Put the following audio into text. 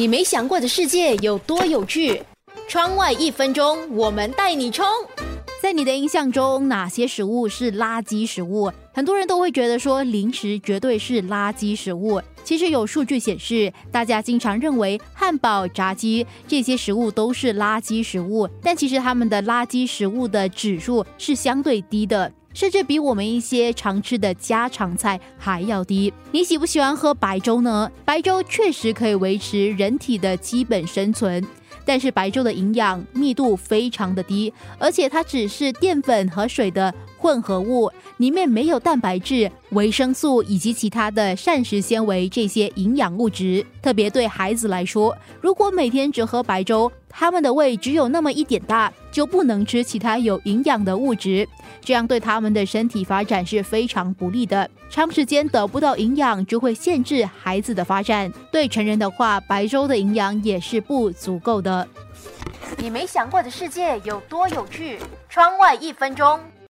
你没想过的世界有多有趣？窗外一分钟，我们带你冲！在你的印象中，哪些食物是垃圾食物？很多人都会觉得说零食绝对是垃圾食物。其实有数据显示，大家经常认为汉堡、炸鸡这些食物都是垃圾食物，但其实它们的垃圾食物的指数是相对低的。甚至比我们一些常吃的家常菜还要低。你喜不喜欢喝白粥呢？白粥确实可以维持人体的基本生存，但是白粥的营养密度非常的低，而且它只是淀粉和水的。混合物里面没有蛋白质、维生素以及其他的膳食纤维这些营养物质。特别对孩子来说，如果每天只喝白粥，他们的胃只有那么一点大，就不能吃其他有营养的物质，这样对他们的身体发展是非常不利的。长时间得不到营养，就会限制孩子的发展。对成人的话，白粥的营养也是不足够的。你没想过的世界有多有趣？窗外一分钟。